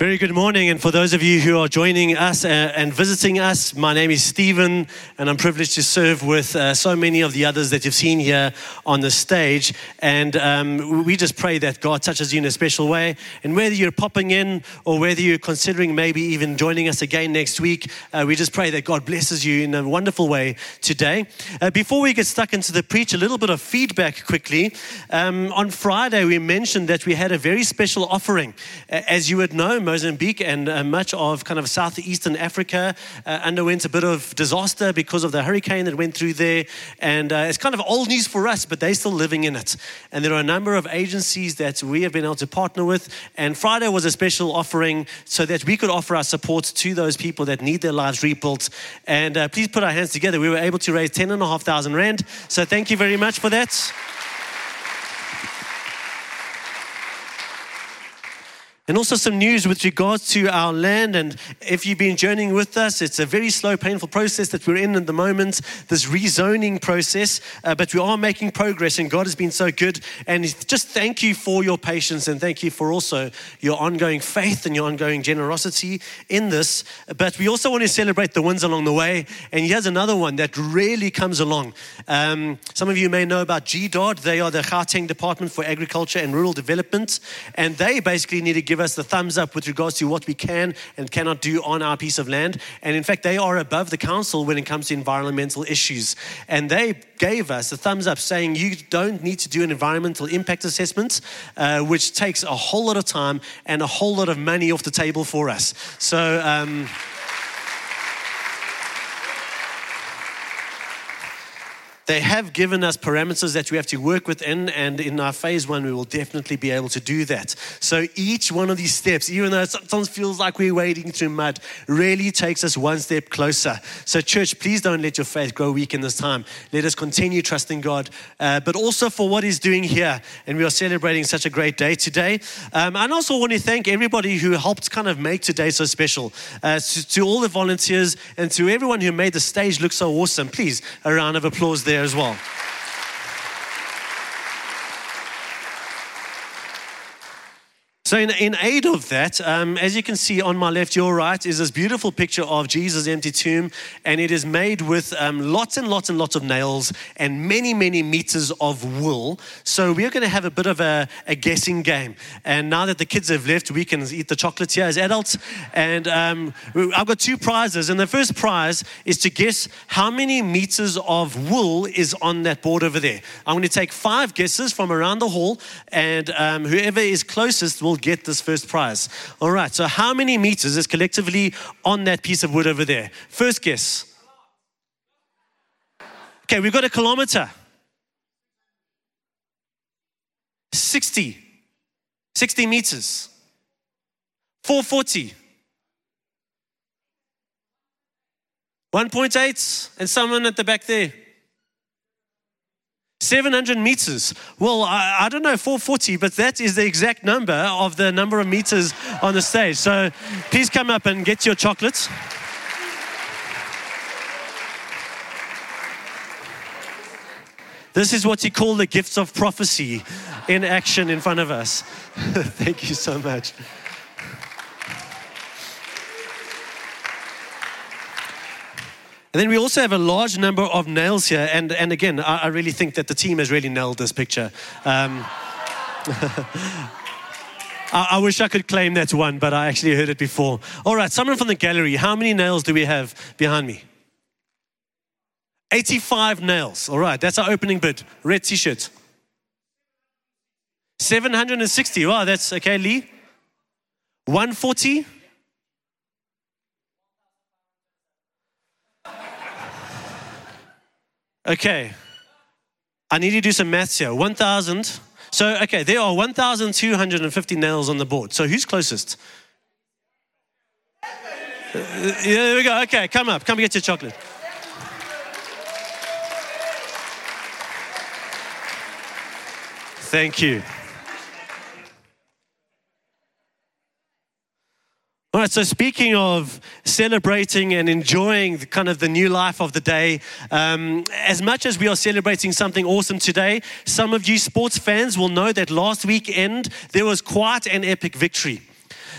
Very good morning, and for those of you who are joining us uh, and visiting us, my name is Stephen, and I'm privileged to serve with uh, so many of the others that you've seen here on the stage. And um, we just pray that God touches you in a special way. And whether you're popping in or whether you're considering maybe even joining us again next week, uh, we just pray that God blesses you in a wonderful way today. Uh, before we get stuck into the preach, a little bit of feedback quickly. Um, on Friday, we mentioned that we had a very special offering. As you would know, Mozambique and uh, much of kind of southeastern Africa uh, underwent a bit of disaster because of the hurricane that went through there. And uh, it's kind of old news for us, but they're still living in it. And there are a number of agencies that we have been able to partner with. And Friday was a special offering so that we could offer our support to those people that need their lives rebuilt. And uh, please put our hands together. We were able to raise 10,500 Rand. So thank you very much for that. And also some news with regards to our land. And if you've been journeying with us, it's a very slow, painful process that we're in at the moment, this rezoning process. Uh, but we are making progress, and God has been so good. And just thank you for your patience, and thank you for also your ongoing faith and your ongoing generosity in this. But we also want to celebrate the wins along the way. And here's another one that really comes along. Um, some of you may know about GDARD. They are the Gauteng Department for Agriculture and Rural Development. And they basically need to give give us the thumbs up with regards to what we can and cannot do on our piece of land. And in fact, they are above the council when it comes to environmental issues. And they gave us a thumbs up saying you don't need to do an environmental impact assessment, uh, which takes a whole lot of time and a whole lot of money off the table for us. So, um, They have given us parameters that we have to work within, and in our phase one, we will definitely be able to do that. So each one of these steps, even though it sometimes feels like we're wading through mud, really takes us one step closer. So, church, please don't let your faith grow weak in this time. Let us continue trusting God, uh, but also for what He's doing here. And we are celebrating such a great day today. Um, and also want to thank everybody who helped kind of make today so special. Uh, to, to all the volunteers and to everyone who made the stage look so awesome. Please, a round of applause there there as well. So, in, in aid of that, um, as you can see on my left, your right, is this beautiful picture of Jesus' empty tomb. And it is made with um, lots and lots and lots of nails and many, many meters of wool. So, we're going to have a bit of a, a, guessing game. And now that the kids have left, we can eat the chocolates here as adults. And um, I've got two prizes. And the first prize is to guess how many meters of wool is on that board over there. I'm going to take five guesses from around the hall. And um, whoever is closest will get this first prize. All right, so how many meters is collectively on that piece of wood over there? First guess. Okay, we've got a kilometer. 60. 60 meters. 440. 1.8, and someone at the back there. 700 meters. Well, I, I, don't know, 440, but that is the exact number of the number of meters on the stage. So please come up and get your chocolates. This is what you call the gifts of prophecy in action in front of us. Thank you so much. And then we also have a large number of nails here. And, and again, I, I really think that the team has really nailed this picture. Um, I, I, wish I could claim that one, but I actually heard it before. All right, someone from the gallery, how many nails do we have behind me? 85 nails. All right, that's our opening bid. Red t shirt. 760. Wow, that's okay, Lee. 140. Okay. I need to do some maths here. 1,000. So, okay, there are 1,250 nails on the board. So, who's closest? Yeah, there we go. Okay, come up. Come get your chocolate. Thank you. So speaking of celebrating and enjoying the, kind of the new life of the day, um, as much as we are celebrating something awesome today, some of you sports fans will know that last weekend there was quite an epic victory.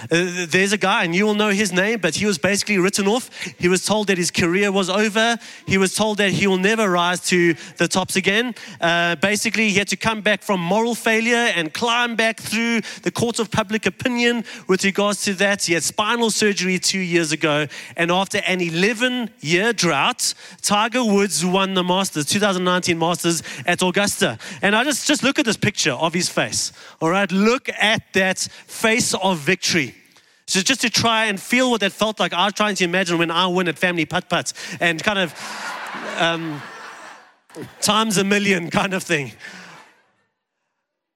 Uh, there's a guy, and you will know his name, but he was basically written off. He was told that his career was over. He was told that he will never rise to the tops again. Uh, basically, he had to come back from moral failure and climb back through the court of public opinion with regards to that. He had spinal surgery two years ago, and after an 11 year drought, Tiger Woods won the Masters, 2019 Masters at Augusta. And I just, just look at this picture of his face. All right, look at that face of victory. So just to try and feel what that felt like, I was trying to imagine when I win at family putt putt and kind of um, times a million kind of thing.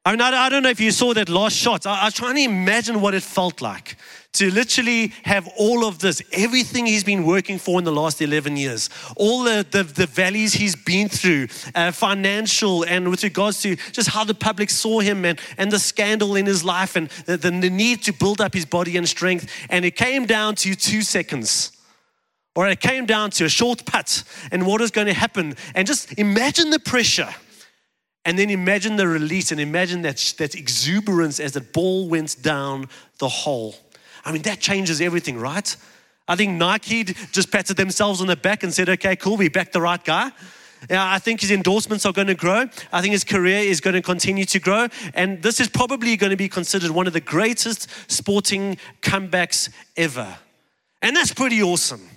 I mean, I, don't know if you saw that last shot. I, I was trying to imagine what it felt like to literally have all of this, everything he's been working for in the last 11 years, all the, the, the valleys he's been through, uh, financial and with regards to just how the public saw him and, and the scandal in his life and the, the, the need to build up his body and strength. And it came down to two seconds. Or it came down to a short putt and what is going to happen. And just imagine the pressure and then imagine the release and imagine that, that exuberance as the ball went down the hole. I mean, that changes everything, right? I think Nike just patted themselves on the back and said, okay, cool, we backed the right guy. I think his endorsements are going to grow. I think his career is going to continue to grow. And this is probably going to be considered one of the greatest sporting comebacks ever. And that's pretty awesome.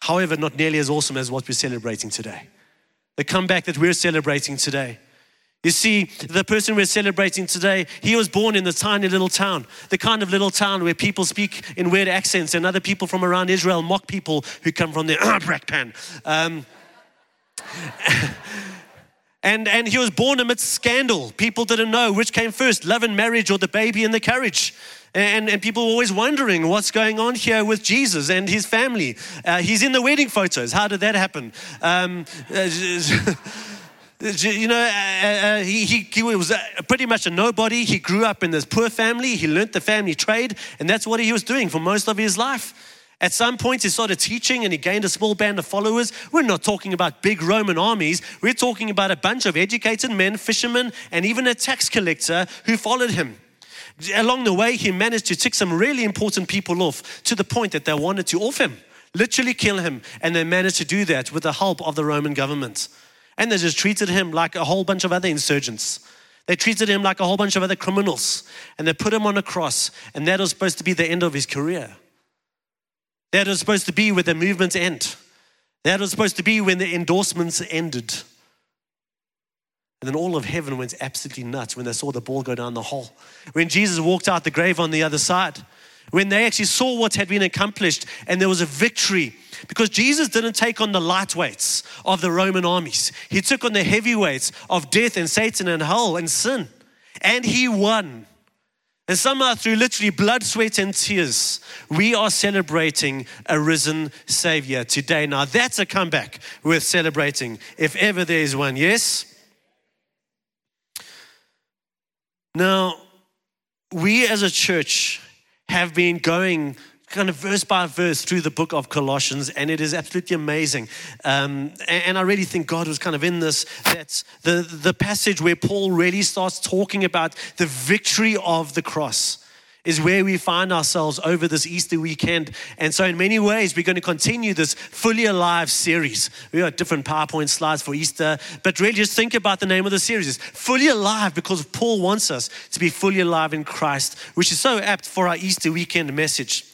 However, not nearly as awesome as what we're celebrating today the comeback that we're celebrating today. You see, the person we're celebrating today, he was born in the tiny little town, the kind of little town where people speak in weird accents and other people from around Israel mock people who come from the Brakpan. Um, and, and he was born amidst scandal. People didn't know which came first, love and marriage or the baby in the carriage. And, and people were always wondering what's going on here with Jesus and his family. Uh, he's in the wedding photos. How did that happen? Um, uh, you know, uh, uh, he, he, he, was pretty much a nobody. He grew up in this poor family. He learned the family trade, and that's what he was doing for most of his life. At some point, he started teaching and he gained a small band of followers. We're not talking about big Roman armies. We're talking about a bunch of educated men, fishermen, and even a tax collector who followed him along the way, he managed to tick some really important people off to the point that they wanted to off him, literally kill him. And they managed to do that with the help of the Roman government. And they just treated him like a whole bunch of other insurgents. They treated him like a whole bunch of other criminals. And they put him on a cross. And that was supposed to be the end of his career. That was supposed to be where the movements end. That was supposed to be when the endorsements ended. And then all of heaven went absolutely nuts when they saw the ball go down the hole. When Jesus walked out the grave on the other side, when they actually saw what had been accomplished and there was a victory. Because Jesus didn't take on the lightweights of the Roman armies, He took on the heavyweights of death and Satan and hell and sin. And He won. And somehow, through literally blood, sweat, and tears, we are celebrating a risen Savior today. Now, that's a comeback worth celebrating, if ever there is one. Yes? Now, we as a church have been going kind of verse by verse through the book of Colossians, and it is absolutely amazing. Um, and, and, I really think God was kind of in this. That's the, the passage where Paul really starts talking about the victory of the cross is where we find ourselves over this Easter weekend. And so, in many ways, we're going to continue this fully alive series. We got different PowerPoint slides for Easter, but really just think about the name of the series. It's fully alive because Paul wants us to be fully alive in Christ, which is so apt for our Easter weekend message.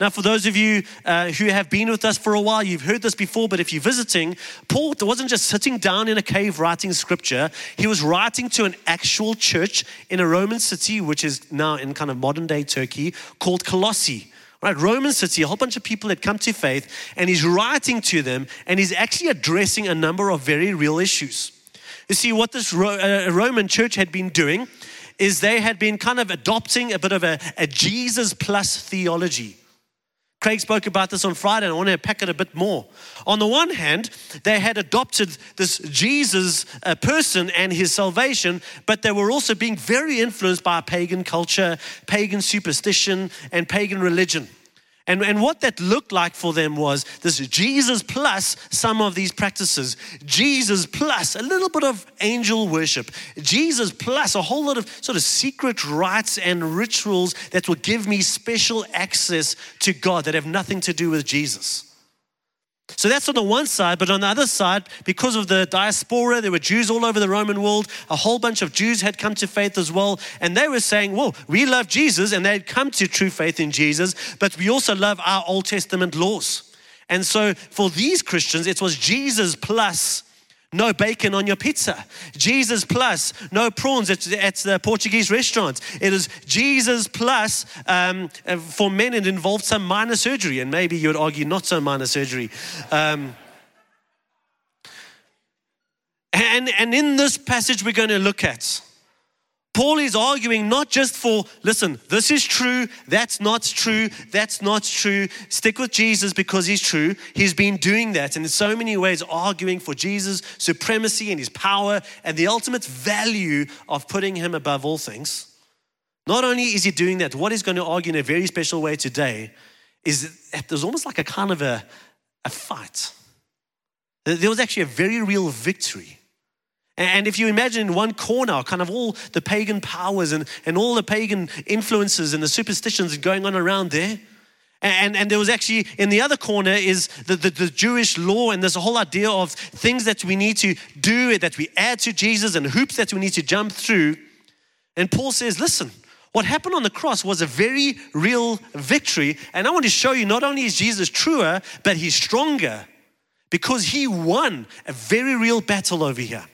Now, for those of you uh, who have been with us for a while, you've heard this before, but if you're visiting, Paul wasn't just sitting down in a cave writing scripture, he was writing to an actual church in a Roman city, which is now in kind of modern day Turkey, called Colossae. Right, Roman city, a whole bunch of people had come to faith, and he's writing to them, and he's actually addressing a number of very real issues. You see, what this uh, Roman church had been doing is they had been kind of adopting a bit of a, a Jesus plus theology. Craig spoke about this on Friday, and I want to pack it a bit more. On the one hand, they had adopted this Jesus uh, person and his salvation, but they were also being very influenced by pagan culture, pagan superstition, and pagan religion. And, and what that looked like for them was this Jesus plus some of these practices, Jesus plus a little bit of angel worship, Jesus plus a whole lot of sort of secret rites and rituals that will give me special access to God that have nothing to do with Jesus. So that's on the one side, but on the other side, because of the diaspora, there were Jews all over the Roman world. A whole bunch of Jews had come to faith as well. And they were saying, well, we love Jesus, and they'd come to true faith in Jesus, but we also love our Old Testament laws. And so for these Christians, it was Jesus plus no bacon on your pizza. Jesus plus no prawns at, at the Portuguese restaurants. It is Jesus plus um, uh, for men, it involved some minor surgery, and maybe you would argue not so minor surgery. Um, and, and in this passage, we're going to look at Paul is arguing not just for, listen, this is true, that's not true, that's not true. Stick with Jesus because he's true. He's been doing that and in so many ways arguing for Jesus' supremacy and his power and the ultimate value of putting him above all things. Not only is he doing that, what he's going to argue in a very special way today is that there's almost like a kind of a, a fight. There was actually a very real victory and if you imagine in one corner, kind of all the pagan powers and, and all the pagan influences and the superstitions going on around there. And, and there was actually in the other corner is the, the, the, Jewish law, and there's a whole idea of things that we need to do, that we add to Jesus, and hoops that we need to jump through. And Paul says, listen, what happened on the cross was a very real victory. And I want to show you not only is Jesus truer, but he's stronger because he won a very real battle over here.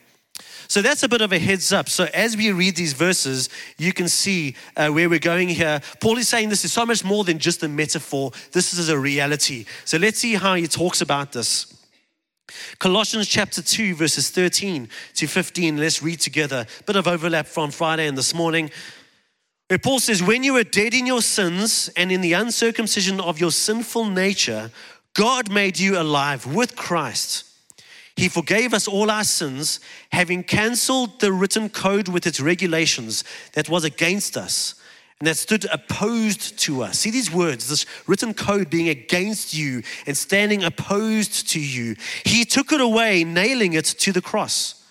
So that's a bit of a heads up. So as we read these verses, you can see uh, where we're going here. Paul is saying this is so much more than just a metaphor, this is a reality. So let's see how he talks about this. Colossians chapter 2, verses 13 to 15. Let's read together. Bit of overlap from Friday and this morning. Where Paul says, When you were dead in your sins and in the uncircumcision of your sinful nature, God made you alive with Christ. He forgave us all our sins, having cancelled the written code with its regulations that was against us and that stood opposed to us. See these words, this written code being against you and standing opposed to you. He took it away, nailing it to the cross.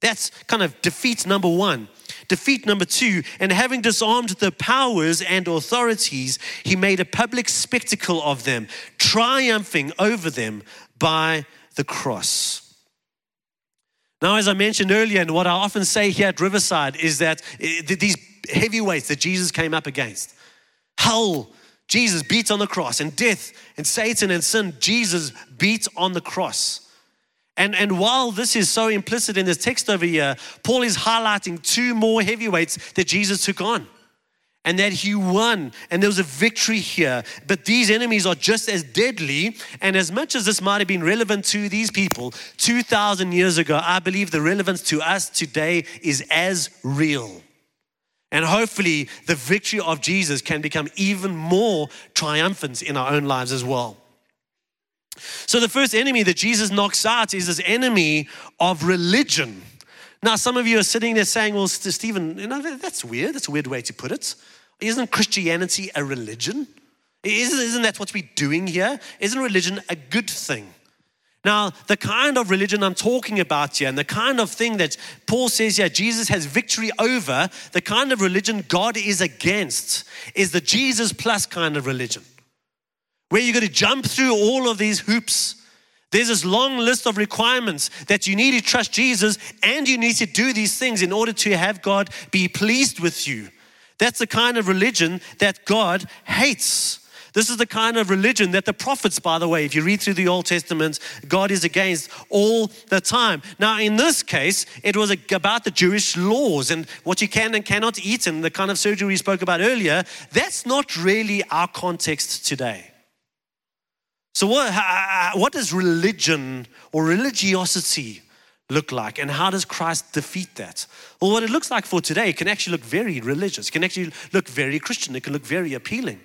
That's kind of defeat number one. Defeat number two, and having disarmed the powers and authorities, he made a public spectacle of them, triumphing over them by the cross. Now, as I mentioned earlier, and what I often say here at Riverside is that eh, these heavyweights that Jesus came up against, hell, Jesus beat on the cross, and death and Satan and sin, Jesus beat on the cross. And, and while this is so implicit in this text over here, Paul is highlighting two more heavyweights that Jesus took on and that he won and there was a victory here. But these enemies are just as deadly. And as much as this might have been relevant to these people 2,000 years ago, I believe the relevance to us today is as real. And hopefully, the victory of Jesus can become even more triumphant in our own lives as well. So, the first enemy that Jesus knocks out is this enemy of religion. Now, some of you are sitting there saying, Well, Stephen, you know, that's weird. That's a weird way to put it. Isn't Christianity a religion? Isn't, isn't that what we're doing here? Isn't religion a good thing? Now, the kind of religion I'm talking about here, and the kind of thing that Paul says here, Jesus has victory over, the kind of religion God is against, is the Jesus plus kind of religion, where you're going to jump through all of these hoops. There's this long list of requirements that you need to trust Jesus and you need to do these things in order to have God be pleased with you. That's the kind of religion that God hates. This is the kind of religion that the prophets, by the way, if you read through the Old Testament, God is against all the time. Now, in this case, it was about the Jewish laws and what you can and cannot eat and the kind of surgery we spoke about earlier. That's not really our context today. So, what, what does religion or religiosity look like and how does Christ defeat that? Well, what it looks like for today can actually look very religious, it can actually look very Christian, it can look very appealing.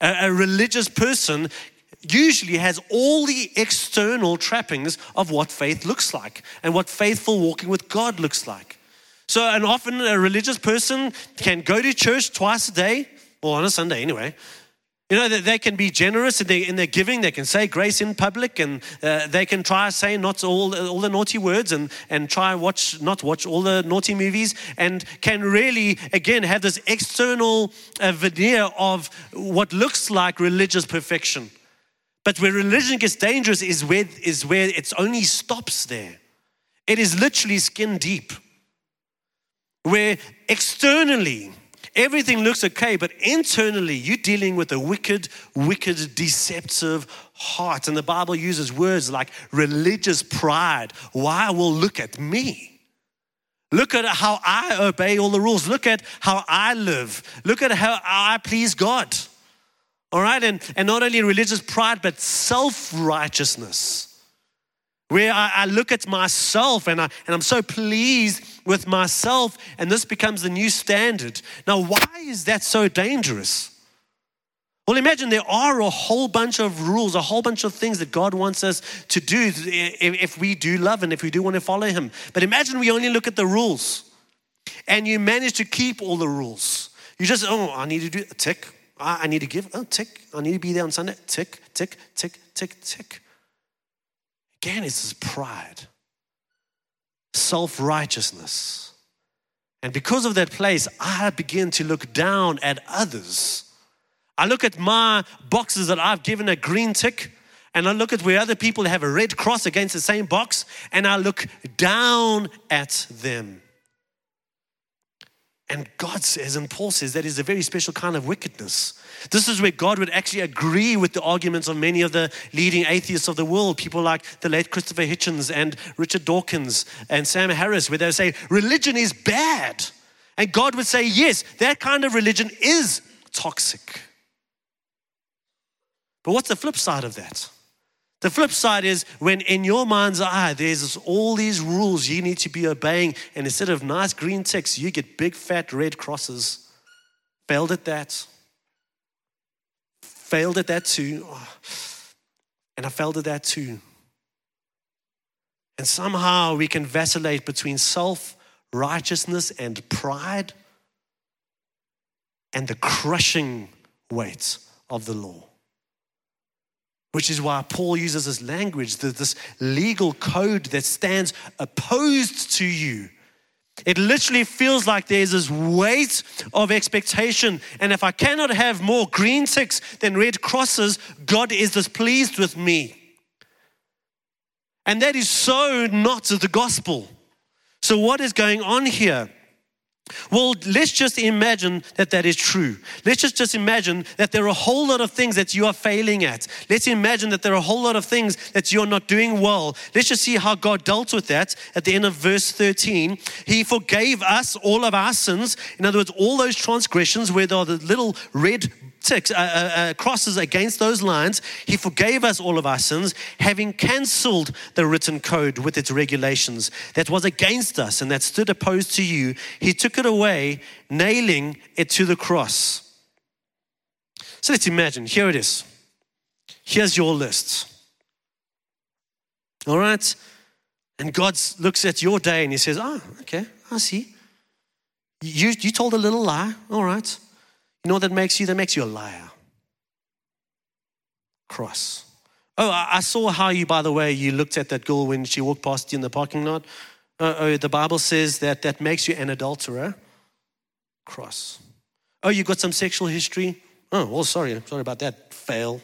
A, a religious person usually has all the external trappings of what faith looks like and what faithful walking with God looks like. So, and often a religious person can go to church twice a day, or on a Sunday anyway, You know, that they can be generous in their, in their giving. They can say grace in public and uh, they can try say not all, all the naughty words and, and try watch, not watch all the naughty movies and can really, again, have this external uh, veneer of what looks like religious perfection. But where religion gets dangerous is where, is where it only stops there. It is literally skin deep. Where externally, Everything looks okay, but internally, you're dealing with a wicked, wicked, deceptive heart. And the Bible uses words like religious pride. Why will look at me? Look at how I obey all the rules. Look at how I live. Look at how I please God. All right, and, and not only religious pride, but self righteousness where I, I, look at myself and, I, and I'm so pleased with myself, and this becomes the new standard. Now, why is that so dangerous? Well, imagine there are a whole bunch of rules, a whole bunch of things that God wants us to do if we do love and if we do want to follow Him. But imagine we only look at the rules and you manage to keep all the rules. You just, oh, I need to do a tick. I need to give, oh, tick. I need to be there on Sunday. Tick, tick, tick, tick, tick. Again, it's this pride, self righteousness. And because of that place, I begin to look down at others. I look at my boxes that I've given a green tick, and I look at where other people have a red cross against the same box, and I look down at them. And God says, and Paul says, that is a very special kind of wickedness. This is where God would actually agree with the arguments of many of the leading atheists of the world, people like the late Christopher Hitchens and Richard Dawkins and Sam Harris, where they say religion is bad. And God would say, yes, that kind of religion is toxic. But what's the flip side of that? The flip side is when in your mind's eye there's all these rules you need to be obeying, and instead of nice green ticks, you get big fat red crosses. Failed at that. Failed at that too. And I failed at that too. And somehow we can vacillate between self righteousness and pride and the crushing weight of the law which is why Paul uses this language, this legal code that stands opposed to you. It literally feels like there's this weight of expectation. And if I cannot have more green ticks than red crosses, God is displeased with me. And that is so not the gospel. So, what is going on here? Well, let's just imagine that that is true. Let's just, just imagine that there are a whole lot of things that you are failing at. Let's imagine that there are a whole lot of things that you're not doing well. Let's just see how God dealt with that at the end of verse 13. He forgave us all of our sins. In other words, all those transgressions where there are the little red ticks, uh, uh, uh, crosses against those lines. He forgave us all of our sins, having cancelled the written code with its regulations that was against us and that stood opposed to you. He took it away, nailing it to the cross. So let's imagine here it is. Here's your list. All right? And God looks at your day and He says, Oh, okay, I see. You, you told a little lie. All right. You know what that makes you? That makes you a liar. Cross. Oh, I saw how you, by the way, you looked at that girl when she walked past you in the parking lot. Oh, oh the Bible says that that makes you an adulterer. Cross. Oh, you got some sexual history? Oh, well, sorry. Sorry about that. Fail.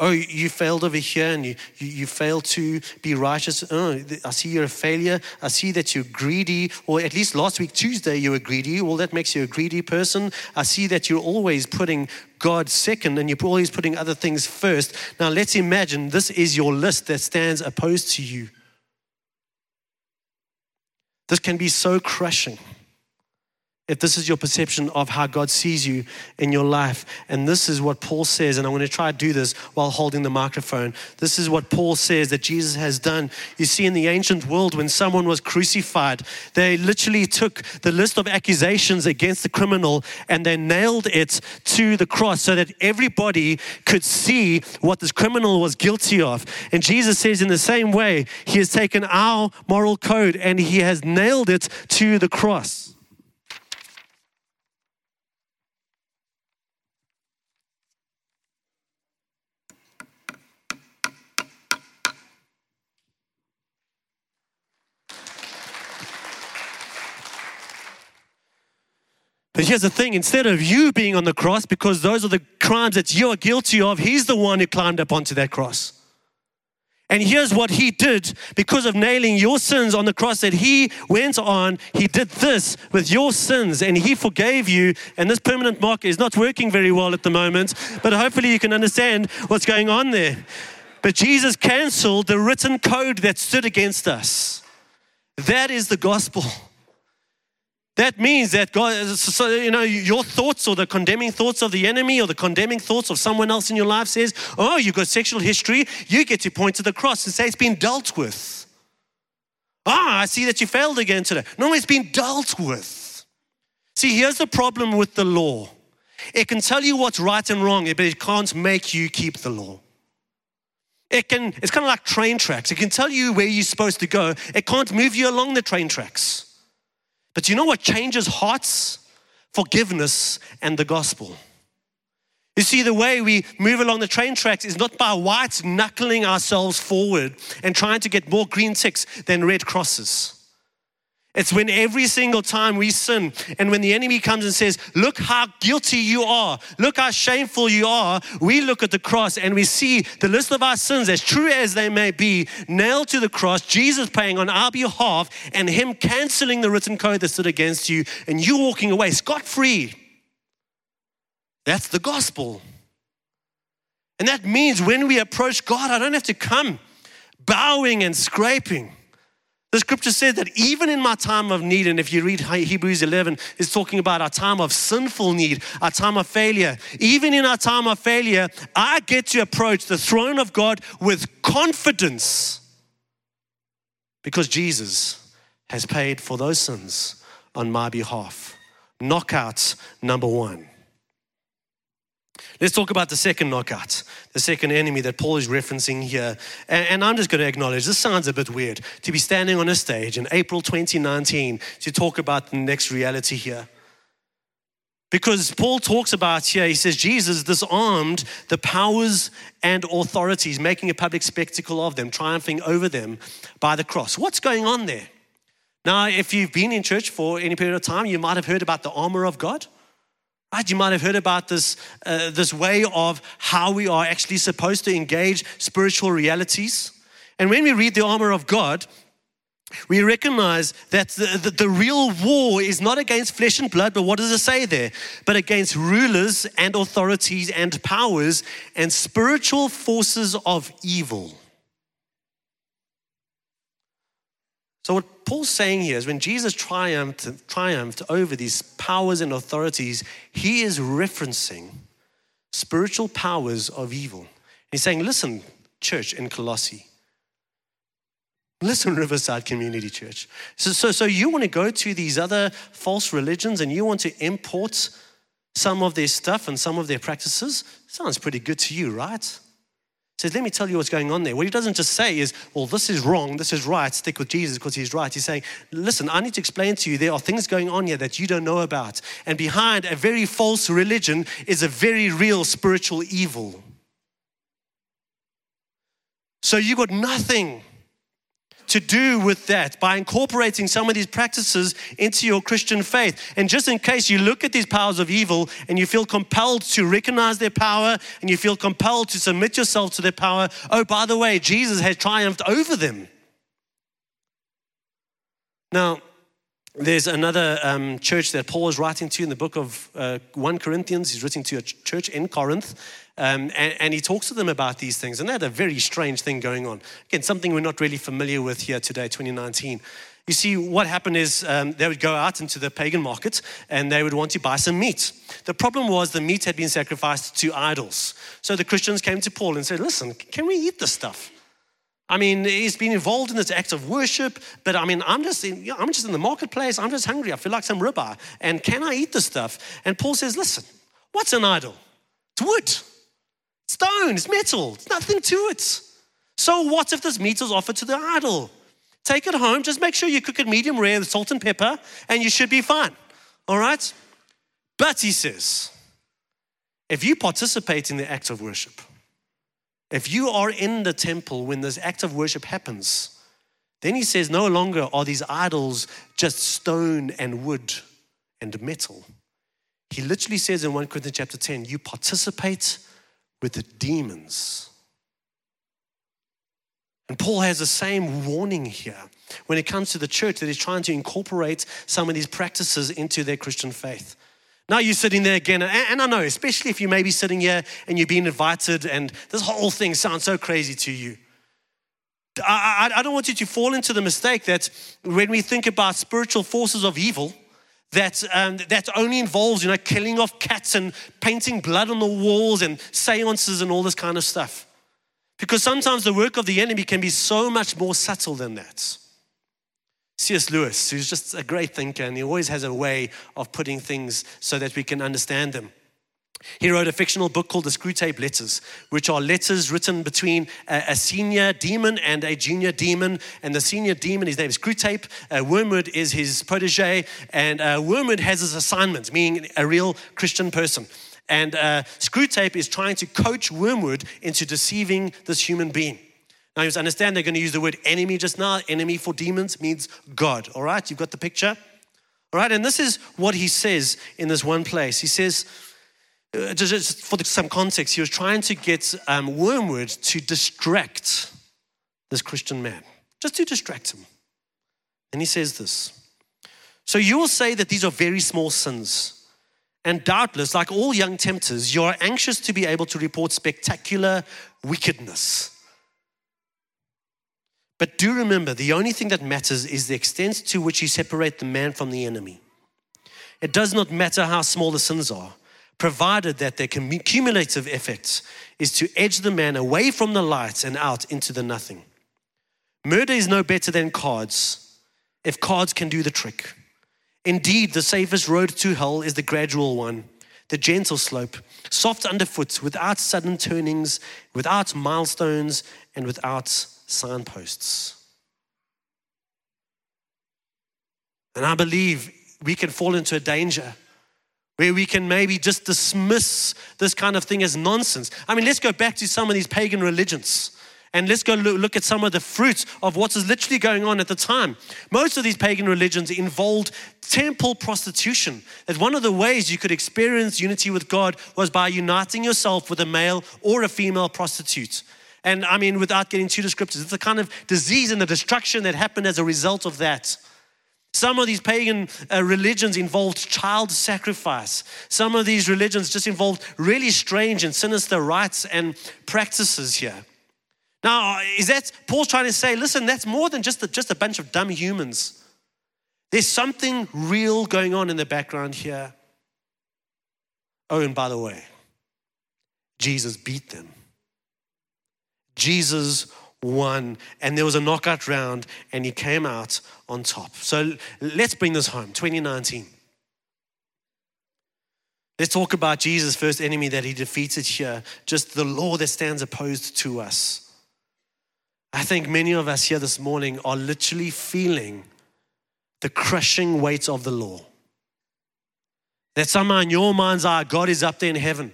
Oh, you failed over here and you, you, you, failed to be righteous. Oh, I see you're a failure. I see that you're greedy, or at least last week, Tuesday, you were greedy. Well, that makes you a greedy person. I see that you're always putting God second and you're always putting other things first. Now, let's imagine this is your list that stands opposed to you. This can be so crushing if this is your perception of how God sees you in your life. And this is what Paul says, and I'm going to try to do this while holding the microphone. This is what Paul says that Jesus has done. You see, in the ancient world, when someone was crucified, they literally took the list of accusations against the criminal and they nailed it to the cross so that everybody could see what this criminal was guilty of. And Jesus says, in the same way, He has taken our moral code and He has nailed it to the cross. But here's the thing instead of you being on the cross, because those are the crimes that you are guilty of, he's the one who climbed up onto that cross. And here's what he did because of nailing your sins on the cross that he went on. He did this with your sins and he forgave you. And this permanent marker is not working very well at the moment, but hopefully you can understand what's going on there. But Jesus canceled the written code that stood against us. That is the gospel. That means that God, so, you know, your thoughts or the condemning thoughts of the enemy or the condemning thoughts of someone else in your life says, oh, you've got sexual history, you get to point to the cross and say it's been dealt with. Ah, I see that you failed again today. No, it's been dealt with. See, here's the problem with the law it can tell you what's right and wrong, but it can't make you keep the law. It can, it's kind of like train tracks. It can tell you where you're supposed to go. It can't move you along the train tracks. But you know what changes hearts? Forgiveness and the gospel. You see, the way we move along the train tracks is not by white knuckling ourselves forward and trying to get more green ticks than red crosses. It's when every single time we sin and when the enemy comes and says, Look how guilty you are, look how shameful you are, we look at the cross and we see the list of our sins, as true as they may be, nailed to the cross, Jesus paying on our behalf, and Him canceling the written code that stood against you, and you walking away scot free. That's the gospel. And that means when we approach God, I don't have to come bowing and scraping. The scripture says that even in my time of need, and if you read Hebrews 11, it's talking about our time of sinful need, our time of failure. Even in our time of failure, I get to approach the throne of God with confidence because Jesus has paid for those sins on my behalf. Knockout number one. Let's talk about the second knockout, the second enemy that Paul is referencing here. And, and, I'm just going to acknowledge this sounds a bit weird to be standing on a stage in April 2019 to talk about the next reality here. Because Paul talks about here, he says, Jesus disarmed the powers and authorities, making a public spectacle of them, triumphing over them by the cross. What's going on there? Now, if you've been in church for any period of time, you might have heard about the armor of God. Right? You might have heard about this, uh, this way of how we are actually supposed to engage spiritual realities. And when we read the armor of God, we recognize that the, the, the, real war is not against flesh and blood, but what does it say there? But against rulers and authorities and powers and spiritual forces of evil. So, what Paul's saying here is when Jesus triumphed, triumphed over these powers and authorities, he is referencing spiritual powers of evil. He's saying, listen, church in Colossae. Listen, Riverside Community Church. So, so, so you want to go to these other false religions and you want to import some of their stuff and some of their practices? Sounds pretty good to you, right? Says, Let me tell you what's going on there. What he doesn't just say is, Well, this is wrong, this is right, stick with Jesus because he's right. He's saying, Listen, I need to explain to you there are things going on here that you don't know about. And behind a very false religion is a very real spiritual evil. So you got nothing to do with that by incorporating some of these practices into your Christian faith. And just in case you look at these powers of evil and you feel compelled to recognize their power and you feel compelled to submit yourself to their power, oh, by the way, Jesus has triumphed over them. Now, there's another um, church that Paul is writing to in the book of uh, 1 Corinthians. He's writing to a church in Corinth. Um, and, and, he talks to them about these things. And they had a very strange thing going on. Again, something we're not really familiar with here today, 2019. You see, what happened is um, they would go out into the pagan market and they would want to buy some meat. The problem was the meat had been sacrificed to idols. So the Christians came to Paul and said, Listen, can we eat this stuff? I mean, he's been involved in this act of worship, but I mean, I'm just in, I'm just in the marketplace. I'm just hungry. I feel like some ribeye. And can I eat this stuff? And Paul says, listen, what's an idol? It's wood, stone, it's metal. It's nothing to it. So what if this meat is offered to the idol? Take it home. Just make sure you cook it medium rare with salt and pepper, and you should be fine. All right? But he says, if you participate in the act of worship, if you are in the temple when this act of worship happens, then he says, no longer are these idols just stone and wood and metal. he literally says in 1 Corinthians chapter 10, you participate with the demons. And Paul has the same warning here when it comes to the church that he's trying to incorporate some of these practices into their Christian faith. Now you're sitting there again, and I know, especially if you may be sitting here and you're being invited, and this whole thing sounds so crazy to you. I, I, I don't want you to fall into the mistake that when we think about spiritual forces of evil, that, um, that only involves, you know, killing off cats and painting blood on the walls and seances and all this kind of stuff. Because sometimes the work of the enemy can be so much more subtle than that. C.S. Lewis, who's just a great thinker, and he always has a way of putting things so that we can understand them. He wrote a fictional book called The Screwtape Letters, which are letters written between a, a senior demon and a junior demon. And the senior demon, his name is Screwtape. Uh, Wormwood is his protege. And uh, Wormwood has his assignment, meaning a real Christian person. And uh, Screwtape is trying to coach Wormwood into deceiving this human being. Now, you understand they're going to use the word enemy just now. Enemy for demons means God. All right, you've got the picture? All right, and this is what he says in this one place. He says, just for some context, he was trying to get um, Wormwood to distract this Christian man, just to distract him. And he says this So you will say that these are very small sins. And doubtless, like all young tempters, you are anxious to be able to report spectacular wickedness. But do remember, the only thing that matters is the extent to which you separate the man from the enemy. It does not matter how small the sins are, provided that their cumulative effect is to edge the man away from the light and out into the nothing. Murder is no better than cards, if cards can do the trick. Indeed, the safest road to hell is the gradual one, the gentle slope, soft underfoot, without sudden turnings, without milestones, and without signposts. And I believe we can fall into a danger where we can maybe just dismiss this kind of thing as nonsense. I mean, let's go back to some of these pagan religions. And let's go look at some of the fruits of what is literally going on at the time. Most of these pagan religions involved temple prostitution. That one of the ways you could experience unity with God was by uniting yourself with a male or a female prostitute. And I mean, without getting too descriptive, it's the kind of disease and the destruction that happened as a result of that. Some of these pagan uh, religions involved child sacrifice. Some of these religions just involved really strange and sinister rites and practices here. Now, is that Paul's trying to say, listen, that's more than just a, just a bunch of dumb humans. There's something real going on in the background here. Oh, and by the way, Jesus beat them. Jesus won, and there was a knockout round, and he came out on top. So let's bring this home 2019. Let's talk about Jesus' first enemy that he defeated here, just the law that stands opposed to us. I think many of us here this morning are literally feeling the crushing weight of the law. That somehow in your mind's eye, God is up there in heaven,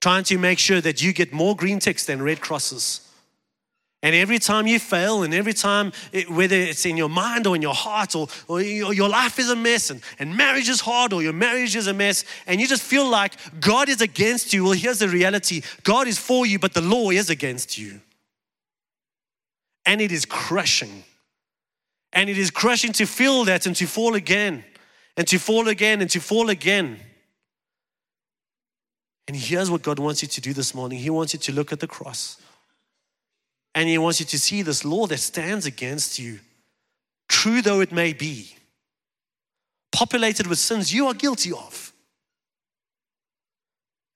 trying to make sure that you get more green ticks than red crosses. And every time you fail, and every time, it, whether it's in your mind or in your heart, or, or your, your life is a mess, and, and marriage is hard, or your marriage is a mess, and you just feel like God is against you, well, here's the reality God is for you, but the law is against you and it is crushing. And it is crushing to feel that and to fall again, and to fall again, and to fall again. And here's what God wants you to do this morning He wants you to look at the cross. And He wants you to see this law that stands against you, true though it may be, populated with sins you are guilty of.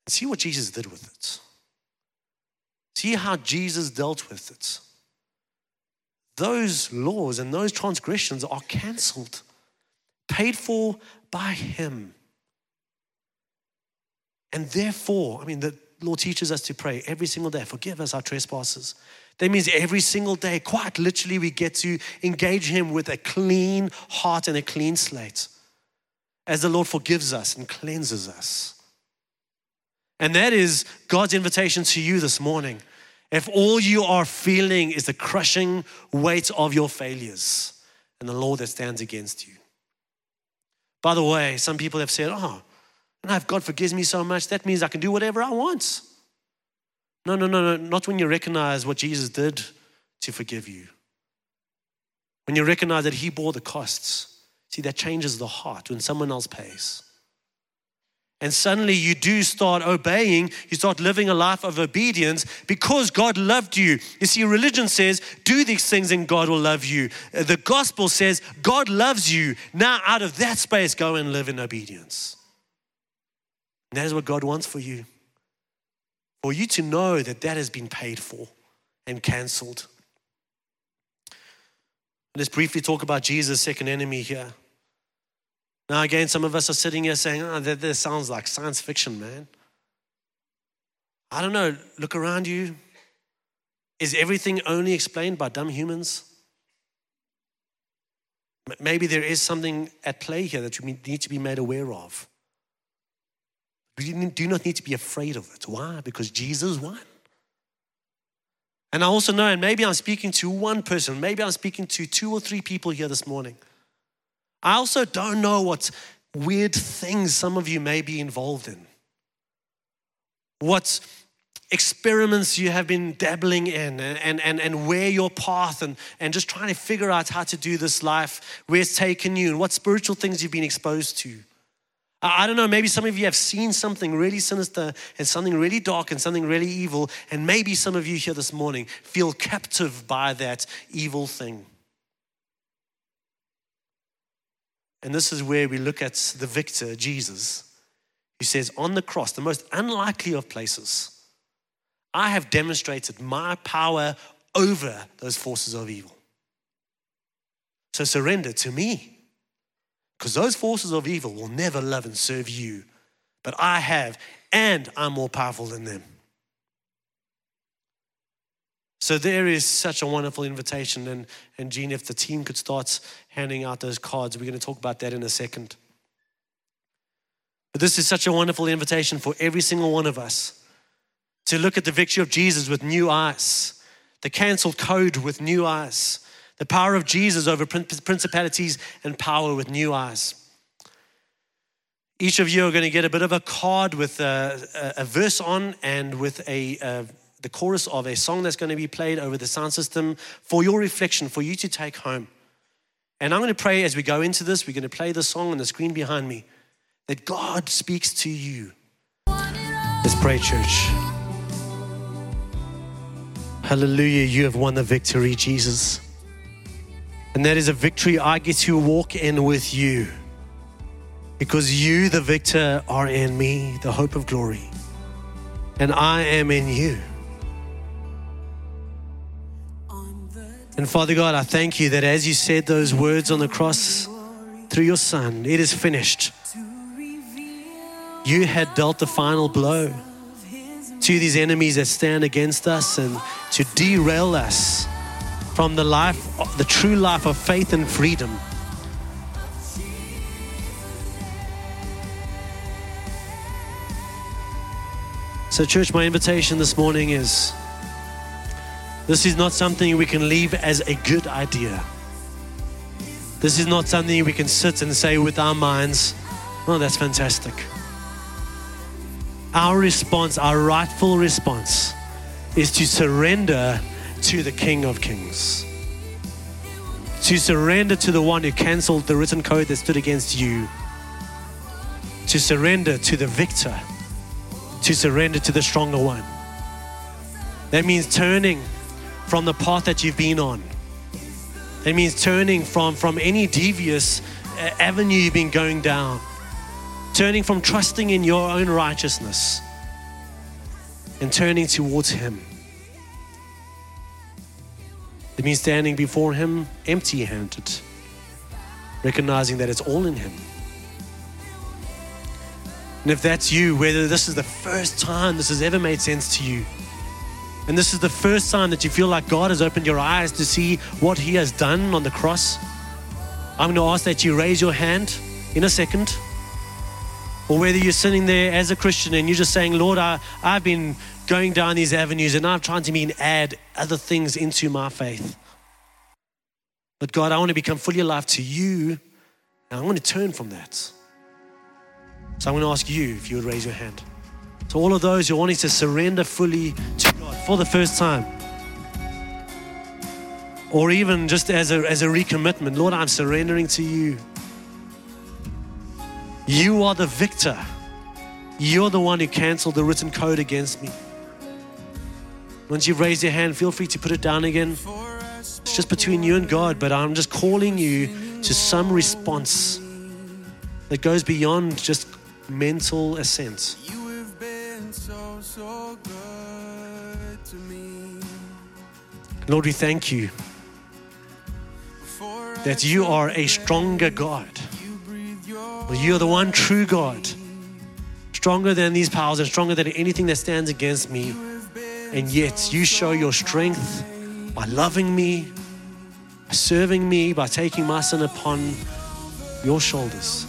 See what Jesus did with it. See how Jesus dealt with it those laws and those transgressions are cancelled, paid for by Him. And therefore, I mean, the Lord teaches us to pray every single day, forgive us our trespasses. That means every single day, quite literally, we get to engage Him with a clean heart and a clean slate as the Lord forgives us and cleanses us. And that is God's invitation to you this morning if all you are feeling is the crushing weight of your failures and the law that stands against you. By the way, some people have said, oh, And if God forgives me so much, that means I can do whatever I want. No, no, no, no, not when you recognize what Jesus did to forgive you. When you recognize that He bore the costs. See, that changes the heart when someone else pays. And suddenly you do start obeying, you start living a life of obedience because God loved you. You see, religion says, do these things and God will love you. Uh, the gospel says, God loves you. Now, out of that space, go and live in obedience. And that is what God wants for you. For you to know that that has been paid for and cancelled. Let's briefly talk about Jesus' second enemy here. Now, again, some of us are sitting here saying, oh, that, that sounds like science fiction, man. I don't know. Look around you. Is everything only explained by dumb humans? Maybe there is something at play here that you need to be made aware of. We do not need to be afraid of it. Why? Because Jesus won. And I also know, and maybe I'm speaking to one person, maybe I'm speaking to two or three people here this morning. I also don't know what weird things some of you may be involved in. What experiments you have been dabbling in and, and, and where your path and, and just trying to figure out how to do this life, where it's taken you, and what spiritual things you've been exposed to. I don't know, maybe some of you have seen something really sinister and something really dark and something really evil, and maybe some of you here this morning feel captive by that evil thing. And this is where we look at the victor, Jesus, who says, On the cross, the most unlikely of places, I have demonstrated my power over those forces of evil. So surrender to me. Because those forces of evil will never love and serve you. But I have, and I'm more powerful than them. So there is such a wonderful invitation. And, and Gene, if the team could start handing out those cards, we're going to talk about that in a second. But this is such a wonderful invitation for every single one of us to look at the victory of Jesus with new eyes, the canceled code with new eyes, the power of Jesus over principalities and power with new eyes. Each of you are going to get a bit of a card with a, a, verse on and with a, a the chorus of a song that's going to be played over the sound system for your reflection, for you to take home. And I'm going to pray as we go into this, we're going to play the song on the screen behind me, that God speaks to you. Let's pray, church. Hallelujah, you have won the victory, Jesus. And that is a victory I get to walk in with you. Because you, the victor, are in me, the hope of glory. And I am in you. And Father God, I thank you that as you said those words on the cross through your Son, it is finished. You had dealt the final blow to these enemies that stand against us and to derail us from the life, the true life of faith and freedom. So, church, my invitation this morning is this is not something we can leave as a good idea. This is not something we can sit and say with our minds, oh, that's fantastic. Our response, our rightful response, is to surrender to the King of Kings. To surrender to the one who canceled the written code that stood against you. To surrender to the victor. To surrender to the stronger one. That means turning from the path that you've been on. That means turning from, from any devious uh, avenue you've been going down, turning from trusting in your own righteousness and turning towards Him. It means standing before Him empty handed, recognizing that it's all in Him. And if that's you, whether this is the first time this has ever made sense to you, and this is the first time that you feel like God has opened your eyes to see what He has done on the cross. I'm going to ask that you raise your hand in a second. Or whether you're sitting there as a Christian and you're just saying, Lord, I, I've been going down these avenues and I'm trying to mean add other things into my faith. But God, I want to become fully alive to you and I want to turn from that. So I'm going to ask you if you would raise your hand. So, all of those who are wanting to surrender fully to God for the first time, or even just as a, as a recommitment, Lord, I'm surrendering to you. You are the victor. You're the one who canceled the written code against me. Once you've raised your hand, feel free to put it down again. It's just between you and God, but I'm just calling you to some response that goes beyond just mental assent. So, so. Lord, we thank you that you are a stronger God. You You are the one true God, stronger than these powers and stronger than anything that stands against me. And yet you show your strength by loving me, by serving me, by taking my sin upon your shoulders,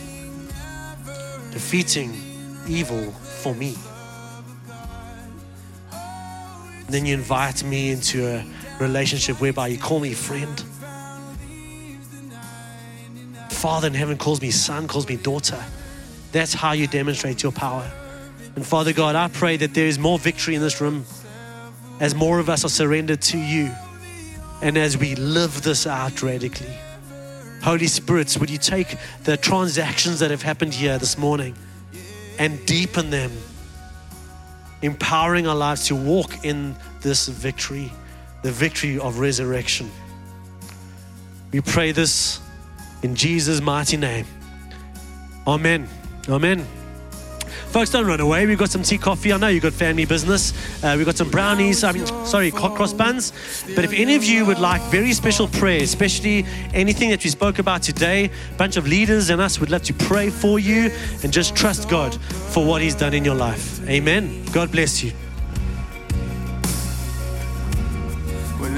defeating evil for me. And then you invite me into a relationship whereby you call me friend. Father in heaven calls me son, calls me daughter. That's how you demonstrate your power. And Father God, I pray that there is more victory in this room as more of us are surrendered to you and as we live this out radically. Holy Spirit, would you take the transactions that have happened here this morning and deepen them, empowering our lives to walk in this victory, the victory of resurrection. We pray this in Jesus' mighty name. Amen. Amen. Folks, don't run away. We've got some tea, coffee. I know you've got family business. Uh, we've got some brownies. I mean, sorry, cross buns. But if any of you would like very special prayer, especially anything that we spoke about today, a bunch of leaders and us would love to pray for you and just trust God for what He's done in your life. Amen. God bless you.